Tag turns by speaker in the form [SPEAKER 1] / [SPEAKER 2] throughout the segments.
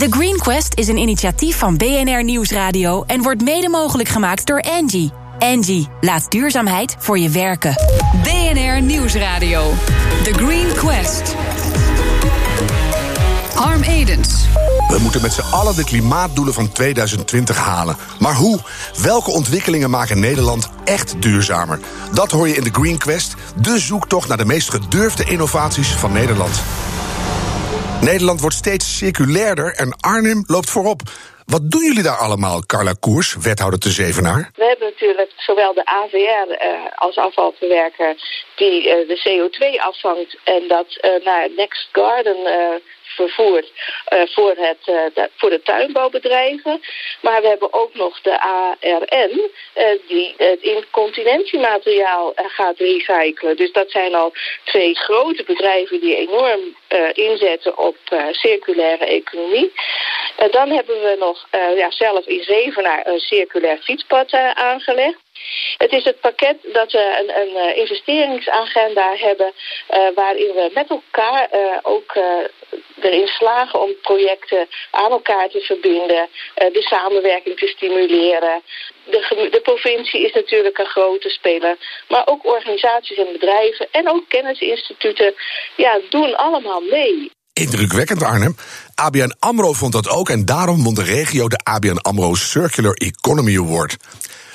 [SPEAKER 1] The Green Quest is een initiatief van BNR Nieuwsradio en wordt mede mogelijk gemaakt door Angie. Angie, laat duurzaamheid voor je werken.
[SPEAKER 2] BNR Nieuwsradio. The Green Quest. Harm Edens.
[SPEAKER 3] We moeten met z'n allen de klimaatdoelen van 2020 halen. Maar hoe? Welke ontwikkelingen maken Nederland echt duurzamer? Dat hoor je in de Green Quest, de zoektocht naar de meest gedurfde innovaties van Nederland. Nederland wordt steeds circulairder en Arnhem loopt voorop. Wat doen jullie daar allemaal, Carla Koers, wethouder te Zevenaar?
[SPEAKER 4] We hebben natuurlijk zowel de AVR uh, als afvalverwerker die uh, de CO2 afvangt en dat uh, naar Next Garden uh, voor, het, de, voor de tuinbouwbedrijven. Maar we hebben ook nog de ARN uh, die het incontinentiemateriaal gaat recyclen. Dus dat zijn al twee grote bedrijven die enorm inzetten op circulaire economie. dan hebben we nog ja, zelf in Zevenaar een circulair fietspad aangelegd. Het is het pakket dat we een, een investeringsagenda hebben... Uh, waarin we met elkaar uh, ook erin slagen om projecten aan elkaar te verbinden... de samenwerking te stimuleren. De, de provincie is natuurlijk een grote speler. Maar ook organisaties en bedrijven en ook kennisinstituten ja, doen allemaal mee.
[SPEAKER 3] Indrukwekkend, Arnhem. ABN AMRO vond dat ook en daarom won de regio de ABN AMRO Circular Economy Award.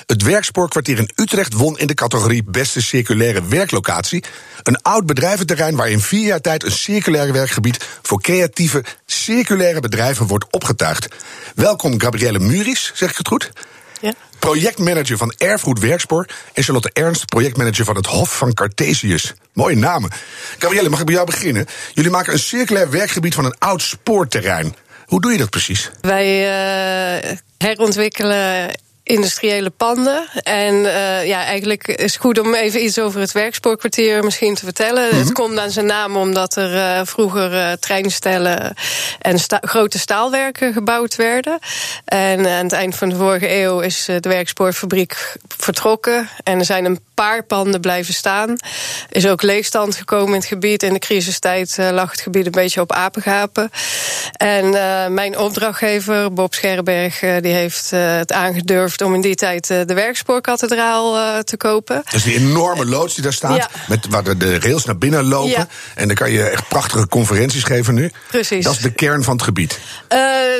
[SPEAKER 3] Het werkspoorkwartier in Utrecht won in de categorie Beste Circulaire Werklocatie. Een oud bedrijventerrein waar in vier jaar tijd een circulair werkgebied voor creatieve, circulaire bedrijven wordt opgetuigd. Welkom Gabrielle Muris, zeg ik het goed?
[SPEAKER 5] Ja.
[SPEAKER 3] Projectmanager van Erfgoed Werkspoor en Charlotte Ernst, projectmanager van het Hof van Cartesius. Mooie namen. Gabrielle, mag ik bij jou beginnen? Jullie maken een circulair werkgebied van een oud spoorterrein. Hoe doe je dat precies?
[SPEAKER 5] Wij uh, herontwikkelen industriële panden. En uh, ja, eigenlijk is het goed om even iets over het werkspoorkwartier misschien te vertellen. Mm -hmm. Het komt aan zijn naam omdat er uh, vroeger uh, treinstellen en sta grote staalwerken gebouwd werden. En aan het eind van de vorige eeuw is de werkspoorfabriek vertrokken. En er zijn een paar panden blijven staan. Is ook leegstand gekomen in het gebied. In de crisistijd lag het gebied een beetje op apengapen. En mijn opdrachtgever, Bob Scherberg, die heeft het aangedurfd om in die tijd de werkspoorkathedraal uh, te kopen.
[SPEAKER 3] Dus die enorme loods die daar staat, ja. met, waar de, de, rails naar binnen lopen. Ja. En dan kan je echt prachtige conferenties geven nu.
[SPEAKER 5] Precies.
[SPEAKER 3] Dat is de kern van het gebied.
[SPEAKER 5] Uh,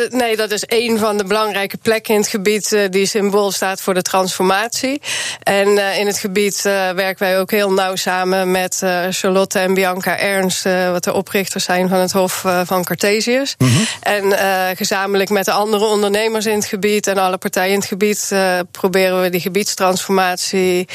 [SPEAKER 5] nee, dat is een van de belangrijke plekken in het gebied uh, die symbool staat voor de transformatie. En in het gebied werken wij ook heel nauw samen met Charlotte en Bianca Ernst, wat de oprichters zijn van het Hof van Cartesius.
[SPEAKER 3] Mhm.
[SPEAKER 5] Mm -hmm. En gezamenlijk met de andere ondernemers in het gebied en alle partijen in het gebied uh, proberen we die gebiedstransformatie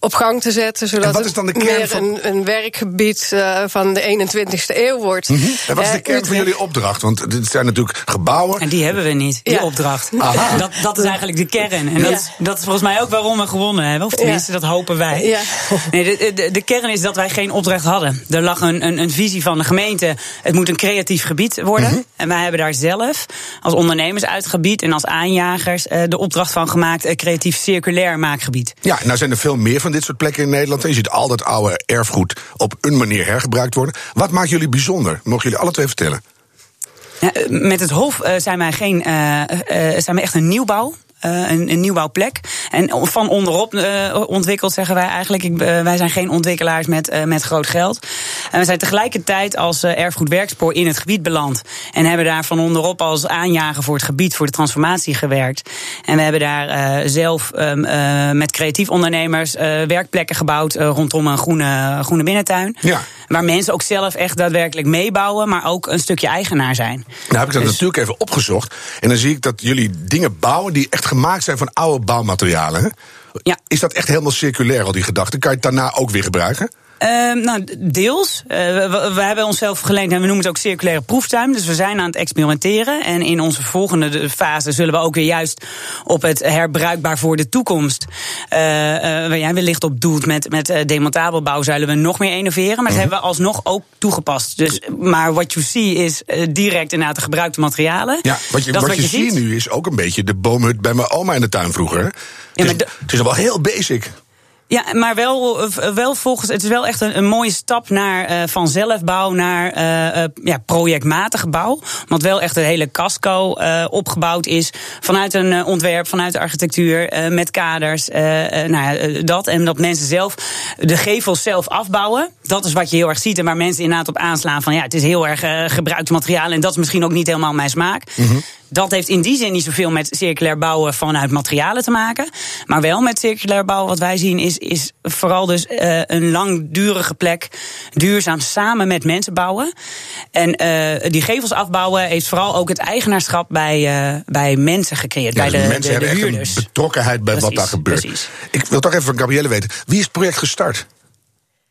[SPEAKER 5] op gang te zetten. Zodat
[SPEAKER 3] wat is dan de kern
[SPEAKER 5] het meer
[SPEAKER 3] van...
[SPEAKER 5] een, een, werkgebied uh, van de 21ste eeuw wordt.
[SPEAKER 3] Mm -hmm. En wat is de kern uh, van jullie opdracht? Want dit zijn natuurlijk gebouwen.
[SPEAKER 6] En die hebben we niet, die ja. opdracht. Dat, dat, is eigenlijk de kern. En dat, ja. dat is volgens mij ook waarom we gewonnen hebben. Of tenminste, ja. dat hopen wij. Nee, de, de, de, kern is dat wij geen opdracht hadden. Er lag een, een, een visie van de gemeente. Het moet een creatief gebied worden. Mm -hmm. En wij hebben daar zelf als ondernemers uit het gebied en als aanjagers de opdracht van gemaakt, creatief circulair maakgebied.
[SPEAKER 3] Ja, nou zijn er veel meer van dit soort plekken in Nederland. En je ziet al dat oude erfgoed op een manier hergebruikt worden. Wat maakt jullie bijzonder? Mogen jullie alle twee vertellen?
[SPEAKER 6] Ja, met het Hof uh, zijn wij geen, uh, uh, zijn wij echt een nieuwbouw. Uh, een, een, nieuwbouwplek. En van onderop uh, ontwikkeld zeggen wij eigenlijk. Ik, uh, wij zijn geen ontwikkelaars met, met groot geld. En we zijn tegelijkertijd als erfgoed werkspoor in het gebied beland. En hebben daar van onderop als aanjager voor het gebied, voor de transformatie gewerkt. En we hebben daar zelf um, met creatief ondernemers werkplekken gebouwd rondom een groene, groene binnentuin.
[SPEAKER 3] Ja.
[SPEAKER 6] Waar mensen ook zelf echt daadwerkelijk meebouwen, maar ook een stukje eigenaar zijn.
[SPEAKER 3] Nou heb ik dat dus... natuurlijk even opgezocht. En dan zie ik dat jullie dingen bouwen die echt gemaakt zijn van oude bouwmaterialen.
[SPEAKER 6] Ja.
[SPEAKER 3] Is dat echt helemaal circulair, al die gedachten? Kan je het daarna ook weer gebruiken?
[SPEAKER 6] Uh, nou, deels. Uh, we, we, hebben onszelf geleend en we noemen het ook circulaire proeftuin. Dus we zijn aan het experimenteren. En in onze volgende fase zullen we ook weer juist op het herbruikbaar voor de toekomst. Uh, waar jij wellicht op doelt met, met demontabel bouw, zullen we nog meer innoveren. Maar dat
[SPEAKER 3] Mhm.
[SPEAKER 6] hebben we alsnog ook toegepast. Dus, maar what you see is direct inderdaad de gebruikte materialen.
[SPEAKER 3] Ja, wat je,
[SPEAKER 6] dat
[SPEAKER 3] wat
[SPEAKER 6] wat
[SPEAKER 3] je,
[SPEAKER 6] je
[SPEAKER 3] ziet nu is ook een beetje de boomhut bij mijn oma in de tuin vroeger.
[SPEAKER 6] Ja,
[SPEAKER 3] het,
[SPEAKER 6] maar
[SPEAKER 3] is, het is wel heel basic.
[SPEAKER 6] Ja, maar wel, wel volgens. Het is wel echt een, een mooie stap naar uh, van zelfbouw naar uh, ja, projectmatige bouw. Want wel echt een hele casco opgebouwd is. Vanuit een ontwerp, vanuit de architectuur, met kaders. nou ja, dat. En dat mensen zelf de gevels zelf afbouwen. Dat is wat je heel erg ziet. En waar mensen inderdaad op aanslaan van ja, het is heel erg gebruikte materialen. En dat is misschien ook niet helemaal mijn smaak. -hmm. Dat heeft in die zin niet zoveel met circulair bouwen vanuit materialen te maken. Maar wel met circulair bouwen, wat wij zien, is, is vooral dus uh, een langdurige plek duurzaam samen met mensen bouwen. En uh, die gevels afbouwen heeft vooral ook het eigenaarschap bij, uh, bij mensen gecreëerd.
[SPEAKER 3] Ja,
[SPEAKER 6] bij
[SPEAKER 3] dus
[SPEAKER 6] de,
[SPEAKER 3] mensen
[SPEAKER 6] de, de
[SPEAKER 3] hebben
[SPEAKER 6] huurders.
[SPEAKER 3] echt een betrokkenheid bij
[SPEAKER 6] Precies,
[SPEAKER 3] wat daar gebeurt.
[SPEAKER 6] precies.
[SPEAKER 3] Ik wil toch even van Gabrielle weten, wie is het project gestart?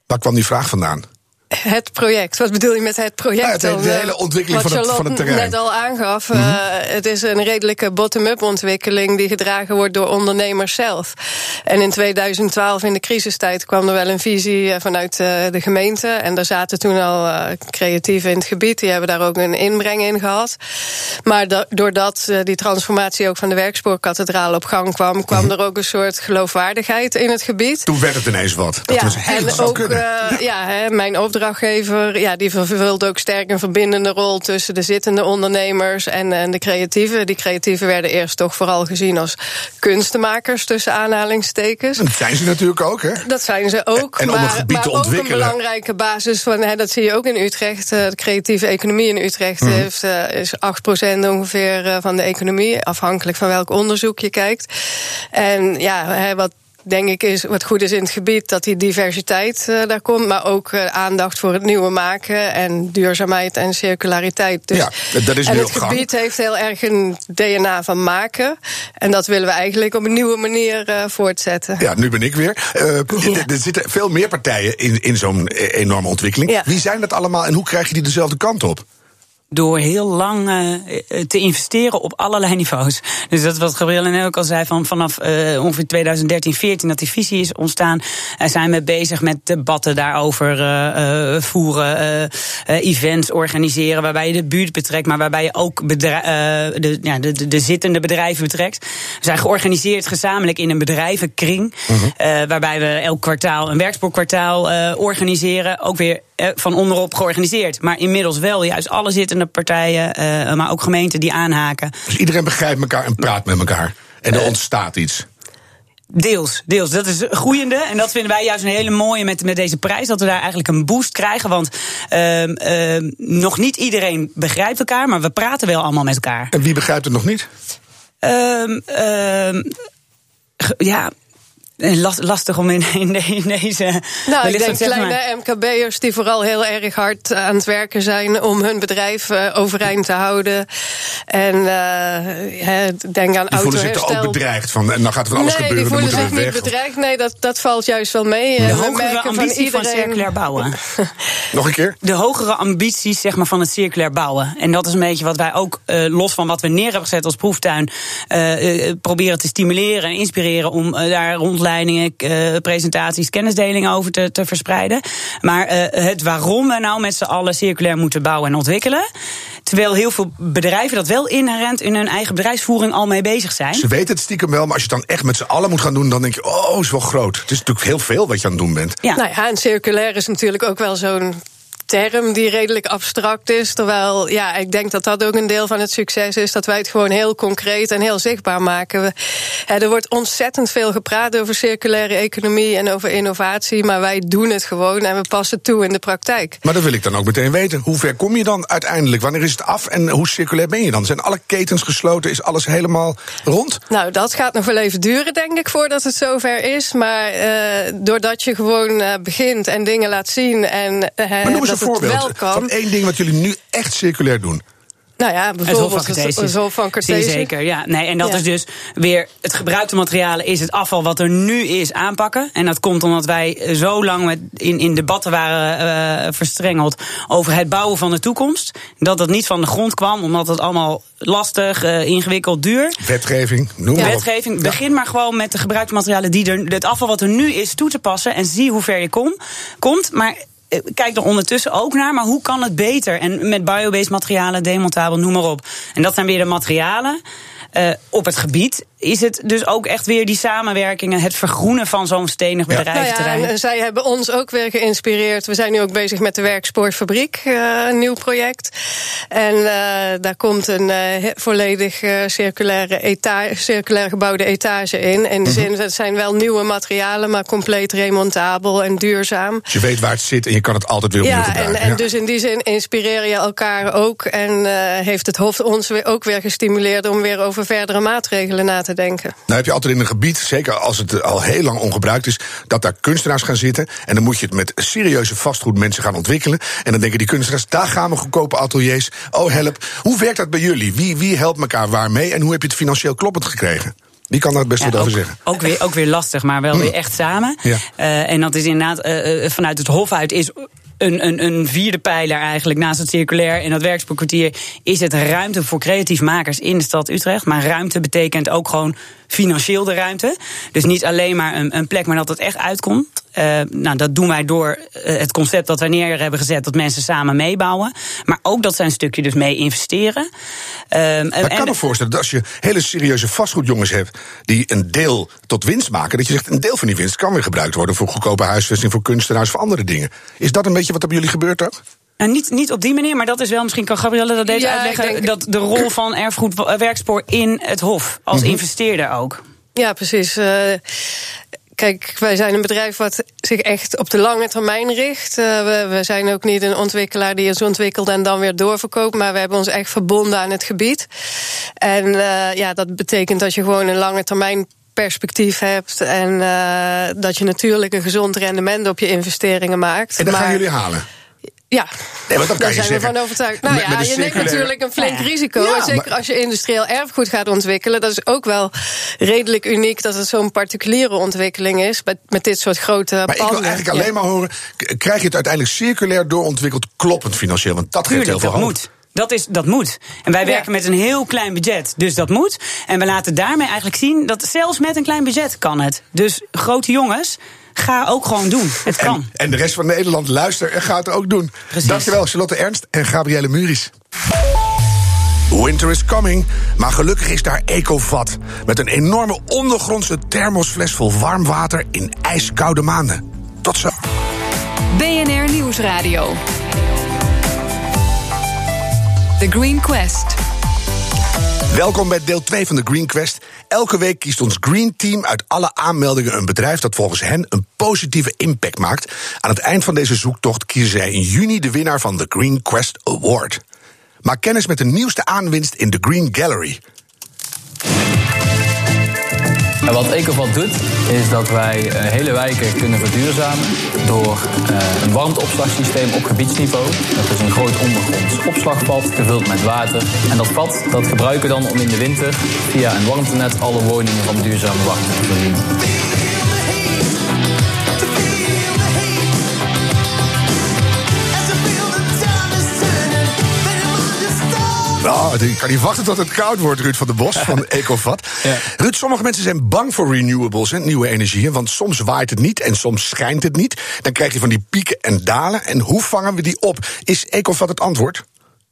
[SPEAKER 3] Waar kwam die vraag vandaan?
[SPEAKER 5] Het project. Wat bedoel je met het project?
[SPEAKER 3] Nou, het- de hele
[SPEAKER 5] eh,
[SPEAKER 3] ontwikkeling van het- van het terrein. Mhm.
[SPEAKER 5] net al aangaf. eh, het is een redelijke bottom-up ontwikkeling die gedragen wordt door ondernemers zelf. En in 2012, in de crisistijd, kwam er wel een visie eh, vanuit de gemeente. En daar zaten toen al eh, creatieven in het gebied. Die hebben daar ook een inbreng in gehad. Maar da- doordat die transformatie ook van de werkspoorkathedraal op gang kwam, kwam
[SPEAKER 3] Mhm.
[SPEAKER 5] er ook een soort geloofwaardigheid in het gebied.
[SPEAKER 3] Toen werd het ineens wat. Dat was, dat
[SPEAKER 5] en ook ja, hè, mijn opdrachtgever, ja, die vervult ook sterk een verbindende rol tussen de zittende ondernemers en, en de creatieven. Die creatieven werden eerst toch vooral gezien als kunstenmakers tussen aanhalingstekens.
[SPEAKER 3] dat zijn ze natuurlijk ook, hè?
[SPEAKER 5] Dat zijn ze ook.
[SPEAKER 3] En om een
[SPEAKER 5] maar, maar
[SPEAKER 3] te
[SPEAKER 5] ook een belangrijke basis van, hè, dat zie je ook in Utrecht. eh, de creatieve economie in Utrecht
[SPEAKER 3] Mhm.
[SPEAKER 5] heeft, eh, is 8% ongeveer eh, van de economie, afhankelijk van welk onderzoek je kijkt. En ja, hè, wat denk ik is wat goed is in het gebied, dat die diversiteit eh, daar komt, maar ook eh, aandacht voor het nieuwe maken en duurzaamheid en circulariteit. Dus,
[SPEAKER 3] Ja, dat is
[SPEAKER 5] en het
[SPEAKER 3] gang.
[SPEAKER 5] gebied heeft heel erg een DNA van maken. En dat willen we eigenlijk op een nieuwe manier eh, voortzetten.
[SPEAKER 3] Ja, nu ben ik weer. Er- zitten veel meer partijen in, in zo'n enorme ontwikkeling.
[SPEAKER 5] Ja.
[SPEAKER 3] Wie zijn dat allemaal en hoe krijg je die dezelfde kant op?
[SPEAKER 6] Door heel lang eh, te investeren op allerlei niveaus. Dus dat wat Gabrielle net ook al zei, van vanaf eh, ongeveer 2013, 14 dat die visie is ontstaan, eh, zijn we bezig met debatten daarover voeren, events organiseren, waarbij je de buurt betrekt, maar waarbij je ook de, ja, de, de, de zittende bedrijven betrekt. We zijn georganiseerd gezamenlijk in een bedrijvenkring, eh, waarbij we elk kwartaal een werkspoorkwartaal organiseren, ook weer van onderop georganiseerd. Maar inmiddels wel juist alle zittende partijen, eh, maar ook gemeenten die aanhaken.
[SPEAKER 3] Dus iedereen begrijpt elkaar en praat met elkaar. En er ontstaat iets.
[SPEAKER 6] Deels, deels. Dat is groeiende. En dat vinden wij juist een hele mooie met, met deze prijs. Dat we daar eigenlijk een boost krijgen. Want ehm, ehm, nog niet iedereen begrijpt elkaar, maar we praten wel allemaal met elkaar.
[SPEAKER 3] En wie begrijpt het nog niet?
[SPEAKER 6] Ehm, ja, eh, last- lastig om in, in, de- in deze.
[SPEAKER 5] Nou, ik denk kleine MKB'ers die vooral heel erg hard aan het werken zijn om hun bedrijf eh, overeind te houden. En eh, hè, denk aan
[SPEAKER 3] Die voelen zich er ook bedreigd van. En dan gaat er van alles
[SPEAKER 5] nee,
[SPEAKER 3] gebeuren,
[SPEAKER 5] die
[SPEAKER 3] dan
[SPEAKER 5] voelen
[SPEAKER 3] moeten
[SPEAKER 5] zich
[SPEAKER 3] we
[SPEAKER 5] niet
[SPEAKER 3] weg.
[SPEAKER 5] bedreigd. Nee, dat, dat valt juist wel mee.
[SPEAKER 6] De
[SPEAKER 5] Eh,
[SPEAKER 6] hogere
[SPEAKER 5] van
[SPEAKER 6] ambitie van, circulair bouwen.
[SPEAKER 3] Nog een keer?
[SPEAKER 6] de hogere ambities zeg maar, van het circulair bouwen. En dat is een beetje wat wij ook, eh, los van wat we neer hebben gezet als proeftuin, eh, eh, proberen te stimuleren en inspireren om eh, daar rondleidingen, eh, presentaties, kennisdelingen over te, te verspreiden. Maar eh, het waarom we nou met z'n allen circulair moeten bouwen en ontwikkelen. Terwijl heel veel bedrijven dat wel inherent in hun eigen bedrijfsvoering al mee bezig zijn.
[SPEAKER 3] Ze weten het stiekem wel, maar als je het dan echt met z'n allen moet gaan doen, dan denk je, oh, is wel groot. Het is natuurlijk heel veel wat je aan het doen bent.
[SPEAKER 6] Ja.
[SPEAKER 5] Nou ja, en circulair is natuurlijk ook wel zo'n term die redelijk abstract is. Terwijl, ja, ik denk dat dat ook een deel van het succes is. Dat wij het gewoon heel concreet en heel zichtbaar maken. We, hè, er wordt ontzettend veel gepraat over circulaire economie en over innovatie. Maar wij doen het gewoon en we passen toe in de praktijk.
[SPEAKER 3] Maar dat wil ik dan ook meteen weten. Hoe ver kom je dan uiteindelijk? Wanneer is het af en hoe circulair ben je dan? Zijn alle ketens gesloten? Is alles helemaal rond?
[SPEAKER 5] Nou, dat gaat nog wel even duren, denk ik, voordat het zover is. Maar eh, doordat je gewoon eh, begint en dingen laat zien en eh,
[SPEAKER 3] Een
[SPEAKER 5] het wel
[SPEAKER 3] voorbeeld
[SPEAKER 5] kan.
[SPEAKER 3] van één ding wat jullie nu echt circulair doen.
[SPEAKER 5] Nou ja, bijvoorbeeld
[SPEAKER 6] Hof van Cartesius. Zeker, ja. Nee, en dat
[SPEAKER 5] Ja.
[SPEAKER 6] is dus weer het gebruikte materialen is het afval wat er nu is aanpakken. En dat komt omdat wij zo lang met in, in debatten waren eh, verstrengeld over het bouwen van de toekomst. Dat dat niet van de grond kwam, omdat het allemaal lastig, eh, ingewikkeld, duur.
[SPEAKER 3] Wetgeving, noem maar op.
[SPEAKER 6] Wetgeving,
[SPEAKER 3] Ja.
[SPEAKER 6] begin maar gewoon met de gebruikte materialen die er, het afval wat er nu is toe te passen en zie hoe ver je kom, komt. Maar kijk er ondertussen ook naar, maar hoe kan het beter? En met biobased materialen, demontabel, noem maar op. En dat zijn weer de materialen. eh, op het gebied is het dus ook echt weer die samenwerkingen, het vergroenen van zo'n stenig bedrijventerrein.
[SPEAKER 5] Nou ja, en zij hebben ons ook weer geïnspireerd. We zijn nu ook bezig met de Werkspoorfabriek, uh, een nieuw project. En uh, daar komt een uh, volledig circulaire, etage, circulair gebouwde etage in. In de -hmm. zin, het zijn wel nieuwe materialen, maar compleet remontabel en duurzaam.
[SPEAKER 3] Dus je weet waar het zit en je kan het altijd weer opnieuw
[SPEAKER 5] ja,
[SPEAKER 3] gebruiken.
[SPEAKER 5] En, en dus in die zin inspireer je elkaar ook. En heeft het Hof ons weer ook weer gestimuleerd om weer over verdere maatregelen na te denken.
[SPEAKER 3] Nou heb je altijd in een gebied, zeker als het al heel lang ongebruikt is, dat daar kunstenaars gaan zitten. En dan moet je het met serieuze vastgoedmensen gaan ontwikkelen. En dan denken die kunstenaars, daar gaan we goedkope ateliers. Oh help. Hoe werkt dat bij jullie? Wie, wie helpt elkaar waarmee? En hoe heb je het financieel kloppend gekregen? Wie kan daar het best ja, wat over zeggen?
[SPEAKER 6] Ook weer, ook weer lastig, maar wel weer echt samen. Ja. Uh, en dat is inderdaad uh, vanuit het Hof uit is een, een, een, vierde pijler eigenlijk naast het circulair in dat werkspoorkwartier is het ruimte voor creatief makers in de stad Utrecht. Maar ruimte betekent ook gewoon financieel de ruimte. Dus niet alleen maar een, een plek, maar dat het echt uitkomt. Uh, nou, dat doen wij door uh, het concept dat we neer hebben gezet, dat mensen samen meebouwen. Maar ook dat zij een stukje dus mee investeren.
[SPEAKER 3] Uh, ik kan me voorstellen dat als je hele serieuze vastgoedjongens hebt die een deel tot winst maken, dat je zegt een deel van die winst kan weer gebruikt worden voor goedkope huisvesting, voor kunstenaars, voor andere dingen. Is dat een beetje wat er bij jullie gebeurt ook?
[SPEAKER 6] En niet, niet op die manier, maar dat is wel, misschien kan Gabrielle dat deze ja, uitleggen, denk... dat de rol van erfgoed werkspoor in het Hof, als mm -hmm. investeerder ook.
[SPEAKER 5] Ja, precies. Uh, Kijk, wij zijn een bedrijf wat zich echt op de lange termijn richt. Uh, we, we, zijn ook niet een ontwikkelaar die iets ontwikkelt en dan weer doorverkoopt. Maar we hebben ons echt verbonden aan het gebied. En uh, ja, dat betekent dat je gewoon een lange termijn perspectief hebt. En uh, dat je natuurlijk een gezond rendement op je investeringen maakt.
[SPEAKER 3] En dat
[SPEAKER 5] maar,
[SPEAKER 3] gaan jullie halen?
[SPEAKER 5] Ja,
[SPEAKER 3] nee, maar dat kan
[SPEAKER 5] daar
[SPEAKER 3] je
[SPEAKER 5] zijn
[SPEAKER 3] zeggen.
[SPEAKER 5] we van overtuigd. Nou
[SPEAKER 3] Met-
[SPEAKER 5] ja,
[SPEAKER 3] met
[SPEAKER 5] je neemt natuurlijk een flink
[SPEAKER 6] Ja.
[SPEAKER 5] risico.
[SPEAKER 3] Ja,
[SPEAKER 5] en zeker
[SPEAKER 3] maar-
[SPEAKER 5] als je industrieel erfgoed gaat ontwikkelen. Dat is ook wel redelijk uniek dat het zo'n particuliere ontwikkeling is. Met, met dit soort grote
[SPEAKER 3] Maar ik wil eigenlijk
[SPEAKER 5] Ja.
[SPEAKER 3] alleen maar horen, krijg je het uiteindelijk circulair doorontwikkeld kloppend financieel? Want dat geeft heel veel
[SPEAKER 6] dat
[SPEAKER 3] hoop.
[SPEAKER 6] moet. Dat, is, dat moet. En wij
[SPEAKER 5] Ja.
[SPEAKER 6] werken met een heel klein budget, dus dat moet. En we laten daarmee eigenlijk zien dat zelfs met een klein budget kan het. Dus grote jongens, ga ook gewoon doen. Het kan.
[SPEAKER 3] En, en de rest van Nederland luister en gaat het ook doen.
[SPEAKER 6] Precies.
[SPEAKER 3] Dankjewel, Charlotte Ernst en Gabrielle Muris. Winter is coming, maar gelukkig is daar Ecovat. Met een enorme ondergrondse thermosfles vol warm water in ijskoude maanden. Tot zo.
[SPEAKER 2] BNR Nieuwsradio. The Green Quest.
[SPEAKER 3] Welkom bij deel 2 van de Green Quest. Elke week kiest ons Green Team uit alle aanmeldingen een bedrijf dat volgens hen een positieve impact maakt. Aan het eind van deze zoektocht kiezen zij in juni de winnaar van de Green Quest Award. Maak kennis met de nieuwste aanwinst in de Green Gallery.
[SPEAKER 7] En wat Ecovat doet, is dat wij eh, hele wijken kunnen verduurzamen door eh, een warmteopslagsysteem op gebiedsniveau. Dat is een groot ondergronds opslagpad gevuld met water. En dat pad dat gebruiken we dan om in de winter via een warmtenet alle woningen van duurzame warmte te voorzien.
[SPEAKER 3] Nou, ik kan niet wachten tot het koud wordt, Ruud van der Bos van Ecovat.
[SPEAKER 7] Ja.
[SPEAKER 3] Ruud, sommige mensen zijn bang voor renewables en nieuwe energieën. Want soms waait het niet en soms schijnt het niet. Dan krijg je van die pieken en dalen. En hoe vangen we die op? Is Ecovat het antwoord?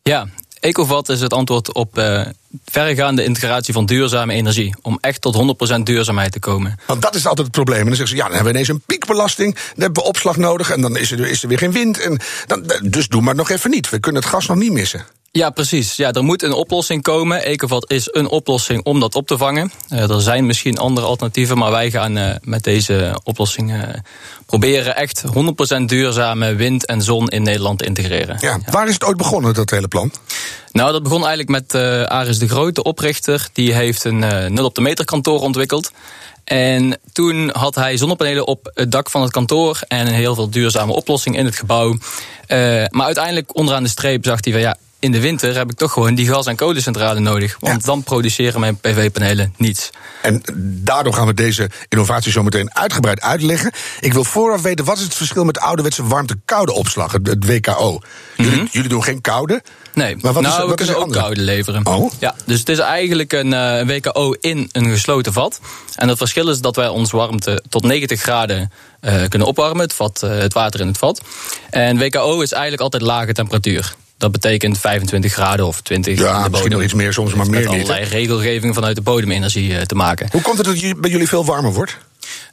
[SPEAKER 7] Ja, Ecovat is het antwoord op eh, verregaande integratie van duurzame energie. Om echt tot 100% duurzaamheid te komen.
[SPEAKER 3] Want dat is altijd het probleem. En dan zeggen ze, ja, dan hebben we ineens een piekbelasting. Dan hebben we opslag nodig en dan is er, is er weer geen wind. En dan, dus doe maar nog even niet. We kunnen het gas nog niet missen.
[SPEAKER 7] Ja, precies. Ja, er moet een oplossing komen. Ecovat is een oplossing om dat op te vangen. Eh, er zijn misschien andere alternatieven, maar wij gaan eh, met deze oplossing eh, proberen echt 100% duurzame wind en zon in Nederland te integreren.
[SPEAKER 3] Ja. Waar is het ooit begonnen, dat hele plan?
[SPEAKER 7] Nou, dat begon eigenlijk met eh Aris de Groot, de oprichter. Die heeft een eh, nul op de meter kantoor ontwikkeld. En toen had hij zonnepanelen op het dak van het kantoor en een heel veel duurzame oplossingen in het gebouw. Eh, maar uiteindelijk onderaan de streep zag hij van ja, in de winter heb ik toch gewoon die gas- en kolencentrale nodig. Want
[SPEAKER 3] Ja.
[SPEAKER 7] dan produceren mijn PV-panelen niets.
[SPEAKER 3] En daardoor gaan we deze innovatie zo meteen uitgebreid uitleggen. Ik wil vooraf weten, wat is het verschil met de ouderwetse warmte-koude opslag, het, WKO? Jullie, jullie doen geen koude?
[SPEAKER 7] Nee,
[SPEAKER 3] Maar wat
[SPEAKER 7] nou,
[SPEAKER 3] is,
[SPEAKER 7] we
[SPEAKER 3] wat is
[SPEAKER 7] kunnen ook
[SPEAKER 3] andere?
[SPEAKER 7] koude leveren.
[SPEAKER 3] Oh.
[SPEAKER 7] Ja, dus het is eigenlijk een eh, WKO in een gesloten vat. En het verschil is dat wij ons warmte tot 90 graden eh, kunnen opwarmen. Het, vat, eh, het water in het vat. En WKO is eigenlijk altijd lage temperatuur. Dat betekent 25 graden of 20 in
[SPEAKER 3] Ja,
[SPEAKER 7] de
[SPEAKER 3] misschien nog iets meer, soms maar
[SPEAKER 7] Met
[SPEAKER 3] meer niet.
[SPEAKER 7] allerlei regelgeving vanuit de bodemenergie te maken.
[SPEAKER 3] Hoe komt het dat bij jullie veel warmer wordt?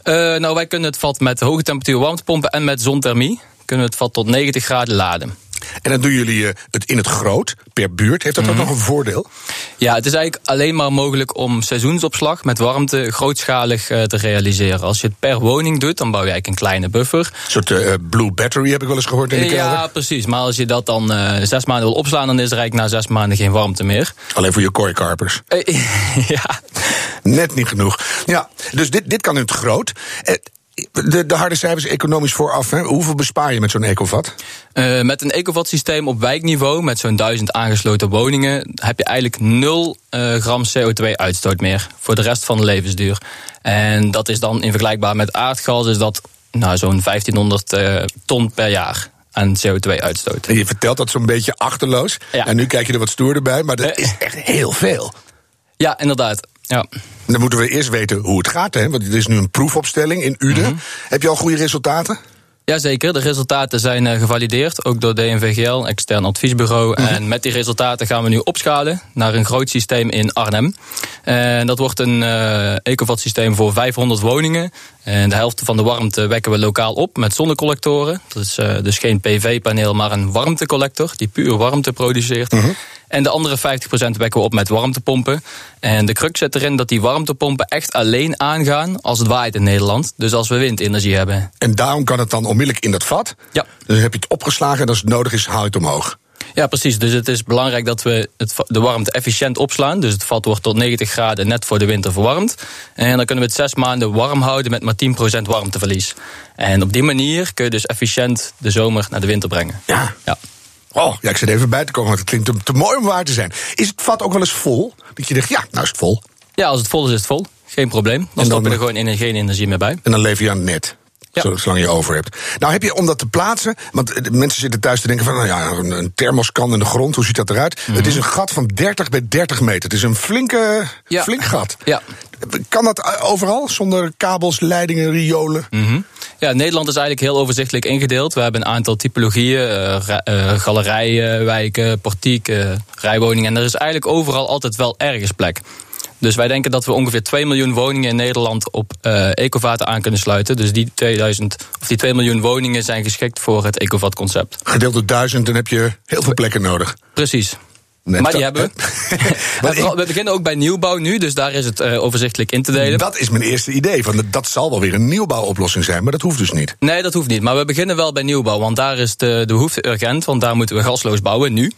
[SPEAKER 7] Eh, nou, wij kunnen het vat met hoge temperatuur warmtepompen en met zonthermie kunnen we het vat tot 90 graden laden.
[SPEAKER 3] En dan doen jullie eh, het in het groot, per buurt. Heeft dat
[SPEAKER 7] Mhm.
[SPEAKER 3] ook nog een voordeel?
[SPEAKER 7] Ja, het is eigenlijk alleen maar mogelijk om seizoensopslag met warmte grootschalig eh, te realiseren. Als je het per woning doet, dan bouw je eigenlijk een kleine buffer.
[SPEAKER 3] Een soort eh, blue battery heb ik wel eens gehoord in de kelder.
[SPEAKER 7] Ja, precies. Maar als je dat dan zes maanden wil opslaan, dan is er eigenlijk na zes maanden geen warmte meer.
[SPEAKER 3] Alleen voor je kooikarpers.
[SPEAKER 7] Ja.
[SPEAKER 3] Net niet genoeg. Ja, dus dit, dit kan in het groot. De, de harde cijfers economisch vooraf. Hè. Hoeveel bespaar je met zo'n ecovat?
[SPEAKER 7] Eh, met een ecovatsysteem op wijkniveau, met zo'n duizend aangesloten woningen, heb je eigenlijk 0 eh, gram CO2-uitstoot meer voor de rest van de levensduur. En dat is dan in vergelijkbaar met aardgas, is dat nou, zo'n 1500 eh, ton per jaar aan CO2-uitstoot.
[SPEAKER 3] En je vertelt dat zo'n beetje achterloos.
[SPEAKER 7] Ja.
[SPEAKER 3] En nu kijk je er wat stoerder bij, maar dat is echt heel veel.
[SPEAKER 7] Ja, inderdaad. Ja.
[SPEAKER 3] Dan moeten we eerst weten hoe het gaat, hè? want er is nu een proefopstelling in Uden.
[SPEAKER 7] Mhm.
[SPEAKER 3] Heb je al goede resultaten?
[SPEAKER 7] Jazeker, de resultaten zijn eh, gevalideerd, ook door DNVGL, extern adviesbureau. En met die resultaten gaan we nu opschalen naar een groot systeem in Arnhem. En dat wordt een eh Ecovat systeem voor 500 woningen. En de helft van de warmte wekken we lokaal op met zonnecollectoren. Dat is eh, dus geen PV-paneel, maar een warmtecollector die puur warmte produceert. En de andere 50% wekken we op met warmtepompen. En de crux zit erin dat die warmtepompen echt alleen aangaan als het waait in Nederland. Dus als we windenergie hebben.
[SPEAKER 3] En daarom kan het dan onmiddellijk in dat vat.
[SPEAKER 7] Ja.
[SPEAKER 3] Dan heb je het opgeslagen en als het nodig is, haal je het omhoog.
[SPEAKER 7] Ja, precies. Dus het is belangrijk dat we het, de warmte efficiënt opslaan. Dus het vat wordt tot 90 graden net voor de winter verwarmd. En dan kunnen we het zes maanden warm houden met maar 10% warmteverlies. En op die manier kun je dus efficiënt de zomer naar de winter brengen.
[SPEAKER 3] Ja.
[SPEAKER 7] Ja.
[SPEAKER 3] Oh, ja, ik zit even bij te komen, want het klinkt te, te mooi om waar te zijn. Is het vat ook wel eens vol? Dat je denkt, ja, nou is het vol.
[SPEAKER 7] ja, als het vol is, is het vol. Geen probleem. Dan,
[SPEAKER 3] dan-
[SPEAKER 7] stoppen we er gewoon geen energie meer bij.
[SPEAKER 3] En dan lever je aan het net.
[SPEAKER 7] Ja.
[SPEAKER 3] Zolang je over hebt. Nou heb je om dat te plaatsen. Want eh, de mensen zitten thuis te denken van. Nou ja, een, een thermoskan in de grond. Hoe ziet dat eruit? Het is een gat van 30 bij 30 meter. Het is een flinke,
[SPEAKER 7] Mhm. Ja.
[SPEAKER 3] flink gat.
[SPEAKER 7] Ja.
[SPEAKER 3] Kan dat eh, overal? Zonder kabels, leidingen, riolen?
[SPEAKER 7] Mhm. Ja, Nederland is eigenlijk heel overzichtelijk ingedeeld. We hebben een aantal typologieën, eh, galerijen, wijken, portiek, rijwoningen. En er is eigenlijk overal altijd wel ergens plek. Dus wij denken dat we ongeveer 2 miljoen woningen in Nederland op eh Ecovat aan kunnen sluiten. Dus die, 2000, of die 2 miljoen woningen zijn geschikt voor het Ecovat-concept.
[SPEAKER 3] Gedeeld door duizend, dan heb je heel veel plekken nodig.
[SPEAKER 7] Precies.
[SPEAKER 3] Net
[SPEAKER 7] maar die hebben we. We beginnen ook bij nieuwbouw nu, dus daar is het eh, overzichtelijk in te delen.
[SPEAKER 3] Dat is mijn eerste idee. Van, dat zal wel weer een nieuwbouwoplossing zijn, maar dat hoeft dus niet.
[SPEAKER 7] Nee, dat hoeft niet. Maar we beginnen wel bij nieuwbouw. Want daar is de, de behoefte urgent. Want daar moeten we gasloos bouwen nu.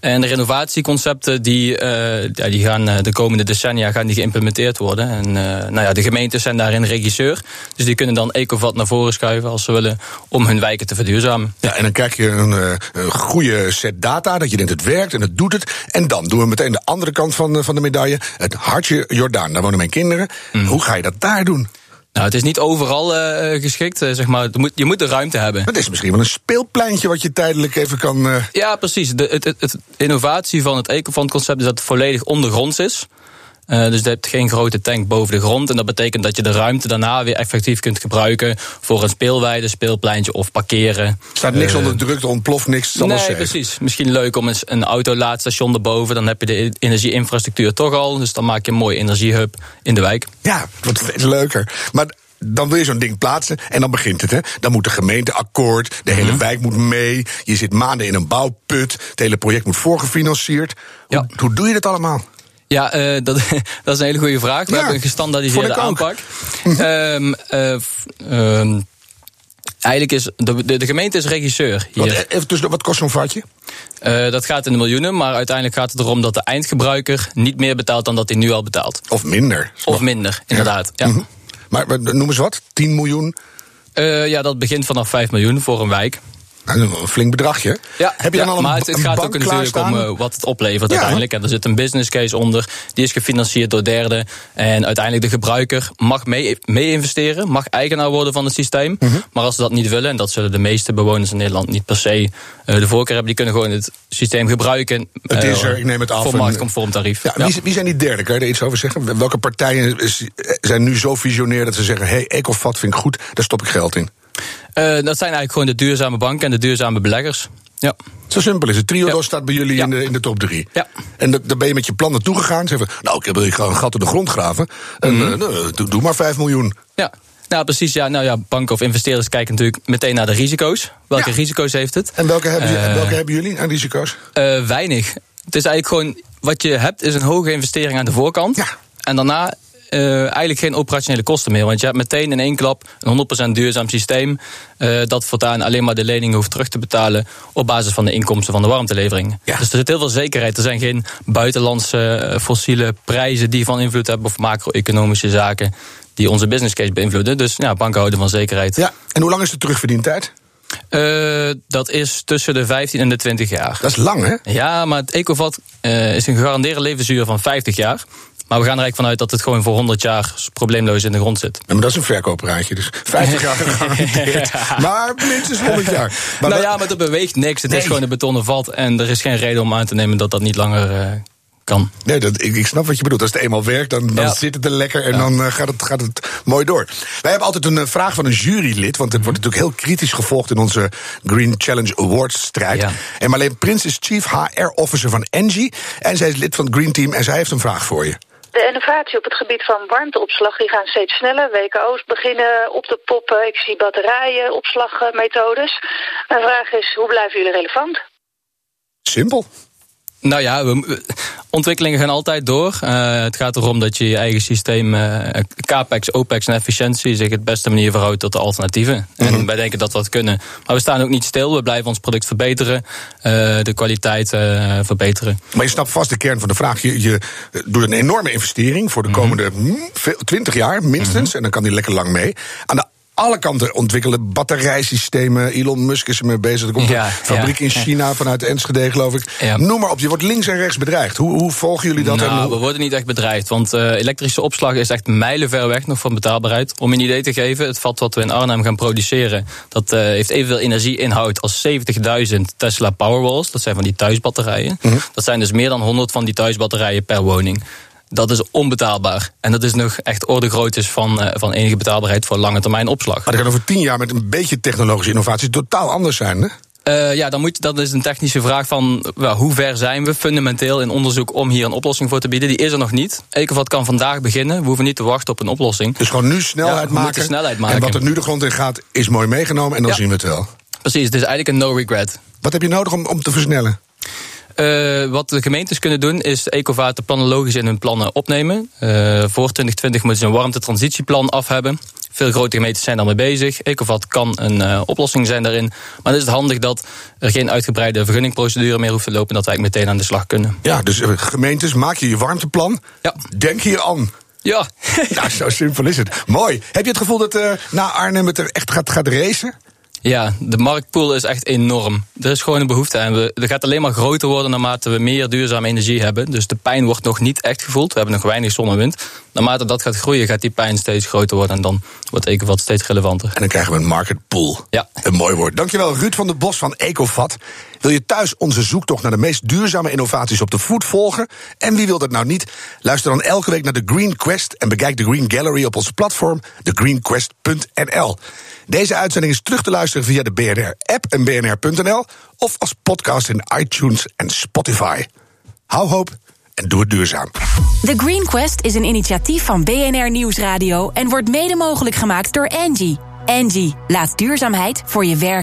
[SPEAKER 7] En de renovatieconcepten die, eh, die gaan eh, de komende decennia gaan die geïmplementeerd worden. En eh, nou ja, de gemeentes zijn daarin regisseur. Dus die kunnen dan Ecovat naar voren schuiven als ze willen om hun wijken te verduurzamen.
[SPEAKER 3] Ja, en dan krijg je een, een goede set data, dat je denkt het werkt en het doet het. En dan doen we meteen de andere kant van, de- van de medaille. Het hartje Jordaan, daar wonen mijn kinderen.
[SPEAKER 7] Mm.
[SPEAKER 3] Hoe ga je dat daar doen?
[SPEAKER 7] Nou, het is niet overal eh, geschikt. eh, zeg maar. Je moet, je moet de ruimte hebben.
[SPEAKER 3] Dat is misschien wel een speelpleintje wat je tijdelijk even kan... eh,
[SPEAKER 7] Ja, precies. De het, het, het innovatie van het Ecofund-concept is dat het volledig ondergronds is. Eh, dus je hebt geen grote tank boven de grond. En dat betekent dat je de ruimte daarna weer effectief kunt gebruiken voor een speelweide, speelpleintje of parkeren.
[SPEAKER 3] staat niks
[SPEAKER 7] Eh,
[SPEAKER 3] onder druk, er ontploft niks.
[SPEAKER 7] Nee, precies. Misschien leuk om eens een autolaadstation erboven. Dan heb je de energieinfrastructuur toch al. Dus dan maak je een mooie energiehub in de wijk.
[SPEAKER 3] Ja, steeds leuker. Maar dan wil je zo'n ding plaatsen en dan begint het. Hè? Dan moet de gemeente akkoord, de
[SPEAKER 7] Mhm.
[SPEAKER 3] hele wijk moet mee. Je zit maanden in een bouwput. Het hele project moet voorgefinancierd. Hoe,
[SPEAKER 7] Ja.
[SPEAKER 3] hoe doe je dat allemaal?
[SPEAKER 7] Ja, eh, dat, dat is een hele goede vraag. We
[SPEAKER 3] Ja,
[SPEAKER 7] hebben een gestandaardiseerde aanpak. Ehm, eh, ehm, eigenlijk is de, de, de gemeente is regisseur hier.
[SPEAKER 3] Wat, eh, even tussen, wat kost zo'n vatje?
[SPEAKER 7] Dat gaat in de miljoenen, maar uiteindelijk gaat het erom dat de eindgebruiker niet meer betaalt dan dat hij nu al betaalt.
[SPEAKER 3] Of minder.
[SPEAKER 7] Of minder, inderdaad. Ja.
[SPEAKER 3] Mhm. Maar maar noem eens wat, 10 miljoen.
[SPEAKER 7] Ja, dat begint vanaf 5 miljoen voor een wijk.
[SPEAKER 3] Nou, een flink bedragje.
[SPEAKER 7] Ja,
[SPEAKER 3] Heb je
[SPEAKER 7] ja,
[SPEAKER 3] dan al een,
[SPEAKER 7] maar het, het gaat ook natuurlijk om eh, wat het oplevert
[SPEAKER 3] Ja.
[SPEAKER 7] uiteindelijk. En er zit een business case onder, die is gefinancierd door derden. En uiteindelijk de gebruiker mag mee, mee investeren, mag eigenaar worden van het systeem.
[SPEAKER 3] Mhm.
[SPEAKER 7] Maar als ze dat niet willen, en dat zullen de meeste bewoners in Nederland niet per se eh, de voorkeur hebben, die kunnen gewoon het systeem gebruiken.
[SPEAKER 3] Het
[SPEAKER 7] eh,
[SPEAKER 3] is er, ik neem het af
[SPEAKER 7] Voor marktconform tarief.
[SPEAKER 3] Ja, wie, wie zijn die derde? Kan je er iets over zeggen? Welke partijen is- zijn nu zo visionair dat ze zeggen: hé, hey, Ecofat vind ik goed, daar stop ik geld in?
[SPEAKER 7] Eh, dat zijn eigenlijk gewoon de duurzame banken en de duurzame beleggers. Ja.
[SPEAKER 3] Zo simpel is het. Triodos staat bij jullie in, de, in de top drie.
[SPEAKER 7] Ja.
[SPEAKER 3] En da- daar ben je met je plannen toegegaan. Zeg van, nou, ik heb ga een gat in de grond graven. En
[SPEAKER 7] Mhm.
[SPEAKER 3] eh, nou, doe, doe maar 5 miljoen.
[SPEAKER 7] Ja. Nou, precies. Ja, nou ja, banken of investeerders kijken natuurlijk meteen naar de risico's. Welke
[SPEAKER 3] Ja.
[SPEAKER 7] risico's heeft het?
[SPEAKER 3] En welke hebben, jullie-
[SPEAKER 7] Eh.
[SPEAKER 3] welke hebben jullie aan risico's?
[SPEAKER 7] Weinig. Het is eigenlijk gewoon, wat je hebt is een hoge investering aan de voorkant.
[SPEAKER 3] Ja.
[SPEAKER 7] En daarna eh, eigenlijk geen operationele kosten meer. Want je hebt meteen in één klap een 100% duurzaam systeem. eh, dat voortaan alleen maar de leningen hoeft terug te betalen. op basis van de inkomsten van de warmtelevering.
[SPEAKER 3] Ja.
[SPEAKER 7] Dus er zit heel veel zekerheid. Er zijn geen buitenlandse eh, fossiele prijzen die van invloed hebben. of macro-economische zaken die onze business case beïnvloeden. Dus ja, banken houden van zekerheid.
[SPEAKER 3] Ja. En hoe lang is de terugverdientijd?
[SPEAKER 7] Eh, dat is tussen de 15 en de 20 jaar.
[SPEAKER 3] Dat is lang, hè?
[SPEAKER 7] Ja, maar het Ecovat is een gegarandeerde levensduur van 50 jaar. Maar we gaan er eigenlijk vanuit dat het gewoon voor 100 jaar probleemloos in de grond zit.
[SPEAKER 3] Ja, maar dat is een verkooppraatje. Dus 50 jaar gegarandeerd. Maar minstens 100 jaar. Maar
[SPEAKER 7] nou ja, maar er beweegt niks. Het
[SPEAKER 3] Nee.
[SPEAKER 7] is gewoon een betonnen vat. En er is geen reden om aan te nemen dat dat niet langer eh, kan.
[SPEAKER 3] Nee, dat, ik, ik snap wat je bedoelt. Als het eenmaal werkt, dan, dan
[SPEAKER 7] Ja.
[SPEAKER 3] zit het er lekker en dan eh, gaat, het, gaat het mooi door. Wij hebben altijd een eh, vraag van een jurylid, want het wordt natuurlijk heel kritisch gevolgd in onze Green Challenge Awards strijd.
[SPEAKER 7] Ja.
[SPEAKER 3] En Marleen Prins is Chief HR Officer van Engie en zij is lid van het Green Team en zij heeft een vraag voor je.
[SPEAKER 8] De innovatie op het gebied van warmteopslag die gaan steeds sneller. WKO's beginnen op te poppen. Ik zie batterijen, opslagmethodes. Mijn vraag is, hoe blijven jullie relevant?
[SPEAKER 3] Simpel.
[SPEAKER 7] Nou ja, we, ontwikkelingen gaan altijd door. Eh, het gaat erom dat je je eigen systeem, eh, capex, opex en efficiëntie, zich het beste manier verhoudt tot de alternatieven. En wij denken dat we dat kunnen. Maar we staan ook niet stil. We blijven ons product verbeteren, eh, de kwaliteit verbeteren.
[SPEAKER 3] Maar je snapt vast de kern van de vraag. Je, je doet een enorme investering voor de komende hm, veel- 20 jaar minstens. En dan kan die lekker lang mee. Aan de alle kanten ontwikkelen batterijsystemen. Elon Musk is ermee bezig. Er komt
[SPEAKER 7] Ja,
[SPEAKER 3] een fabriek
[SPEAKER 7] ja.
[SPEAKER 3] in China vanuit Enschede, geloof ik. Noem maar op, je wordt links en rechts bedreigd. Hoe, hoe volgen jullie dat?
[SPEAKER 7] Nou,
[SPEAKER 3] hoe-
[SPEAKER 7] we worden niet echt bedreigd, want eh, elektrische opslag is echt mijlenver weg nog van betaalbaarheid. Om een idee te geven, het vat wat we in Arnhem gaan produceren, dat eh, heeft evenveel energieinhoud als 70.000 Tesla Powerwalls. Dat zijn van die thuisbatterijen. Dat zijn dus meer dan 100 van die thuisbatterijen per woning. Dat is onbetaalbaar. En dat is nog echt orde groottes van, eh, van enige betaalbaarheid voor lange termijn opslag.
[SPEAKER 3] Maar dat kan over tien jaar met een beetje technologische innovatie totaal anders zijn. Hè?
[SPEAKER 7] Eh, ja, dan moet, dat is een technische vraag van hoe ver zijn we fundamenteel in onderzoek om hier een oplossing voor te bieden. Die is er nog niet. Ecovat kan vandaag beginnen. We hoeven niet te wachten op een oplossing.
[SPEAKER 3] Dus gewoon nu snelheid
[SPEAKER 7] Ja,
[SPEAKER 3] maken.
[SPEAKER 7] moeten snelheid maken.
[SPEAKER 3] En wat er nu de grond in gaat, is mooi meegenomen. En dan
[SPEAKER 7] Ja.
[SPEAKER 3] zien we het wel.
[SPEAKER 7] Precies, het is eigenlijk een no regret.
[SPEAKER 3] Wat heb je nodig om, om te versnellen?
[SPEAKER 7] Eh, wat de gemeentes kunnen doen, is Ecovat de plannen logisch in hun plannen opnemen. Eh, voor 2020 moeten ze een warmtetransitieplan af hebben. Veel grote gemeentes zijn daarmee bezig. Ecovat kan een eh, oplossing zijn daarin. Maar het is het handig dat er geen uitgebreide vergunningprocedure meer hoeft te lopen. Dat wij meteen aan de slag kunnen.
[SPEAKER 3] Ja, dus gemeentes, maak je je warmteplan.
[SPEAKER 7] Ja.
[SPEAKER 3] Denk hier aan.
[SPEAKER 7] Ja,
[SPEAKER 3] Nou, zo simpel is het. Mooi. Heb je het gevoel dat na Arnhem het er echt gaat, gaat racen?
[SPEAKER 7] Ja, de marktpool is echt enorm. Er is gewoon een behoefte en we, er gaat alleen maar groter worden naarmate we meer duurzame energie hebben. Dus de pijn wordt nog niet echt gevoeld. We hebben nog weinig zon en wind. Naarmate dat gaat groeien, gaat die pijn steeds groter worden en dan wordt Ecovat steeds relevanter.
[SPEAKER 3] En dan krijgen we een market pool.
[SPEAKER 7] Ja.
[SPEAKER 3] Een mooi woord. Dankjewel, Ruud van der Bos van Ecovat. Wil je thuis onze zoektocht naar de meest duurzame innovaties op de voet volgen? En wie wil dat nou niet? Luister dan elke week naar de Green Quest en bekijk de Green Gallery op ons platform, thegreenquest.nl. Deze uitzending is terug te luisteren via de BNR-app en bnr.nl of als podcast in iTunes en Spotify. Hou hoop en doe het duurzaam.
[SPEAKER 1] The Green Quest is een initiatief van BNR Nieuwsradio en wordt mede mogelijk gemaakt door Angie. Angie, laat duurzaamheid voor je werk.